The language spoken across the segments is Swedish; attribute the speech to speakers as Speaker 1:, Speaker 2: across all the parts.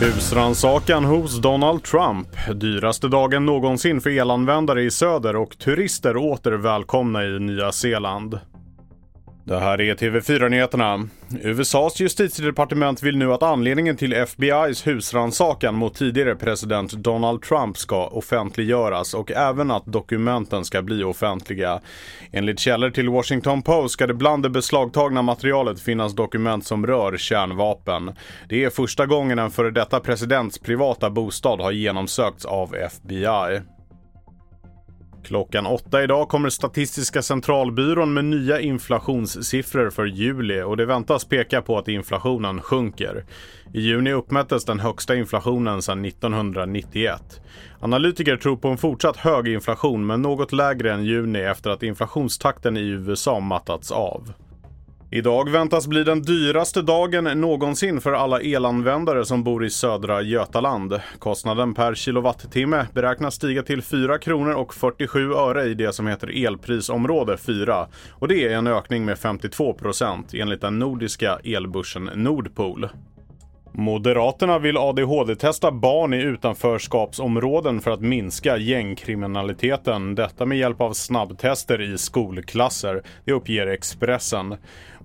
Speaker 1: Husransakan hos Donald Trump. Dyraste dagen någonsin för elanvändare i söder och turister åter välkomna i Nya Zeeland. Det här är TV4-nyheterna. USAs justitiedepartement vill nu att anledningen till FBI's husrannsakan mot tidigare president Donald Trump ska offentliggöras och även att dokumenten ska bli offentliga. Enligt källor till Washington Post ska det bland det beslagtagna materialet finnas dokument som rör kärnvapen. Det är första gången en före detta presidents privata bostad har genomsökts av FBI. Klockan åtta idag kommer Statistiska centralbyrån med nya inflationssiffror för juli och det väntas peka på att inflationen sjunker. I juni uppmättes den högsta inflationen sedan 1991. Analytiker tror på en fortsatt hög inflation men något lägre än juni efter att inflationstakten i USA mattats av. Idag väntas bli den dyraste dagen någonsin för alla elanvändare som bor i södra Götaland. Kostnaden per kilowattimme beräknas stiga till 4 kronor och 47 öre i det som heter elprisområde 4. Och det är en ökning med 52 procent enligt den nordiska elbörsen Nordpool. Moderaterna vill ADHD-testa barn i utanförskapsområden för att minska gängkriminaliteten. Detta med hjälp av snabbtester i skolklasser. Det uppger Expressen.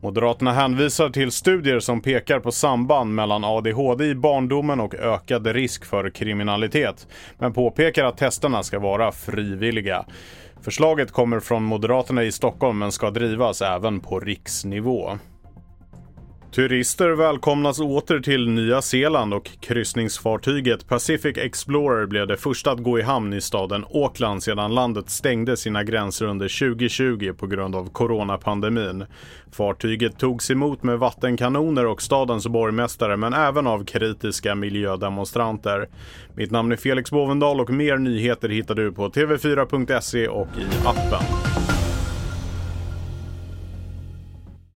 Speaker 1: Moderaterna hänvisar till studier som pekar på samband mellan ADHD i barndomen och ökad risk för kriminalitet. Men påpekar att testerna ska vara frivilliga. Förslaget kommer från Moderaterna i Stockholm men ska drivas även på riksnivå. Turister välkomnas åter till Nya Zeeland och kryssningsfartyget Pacific Explorer blev det första att gå i hamn i staden Auckland sedan landet stängde sina gränser under 2020 på grund av coronapandemin. Fartyget togs emot med vattenkanoner och stadens borgmästare men även av kritiska miljödemonstranter. Mitt namn är Felix Bovendal och mer nyheter hittar du på tv4.se och i appen.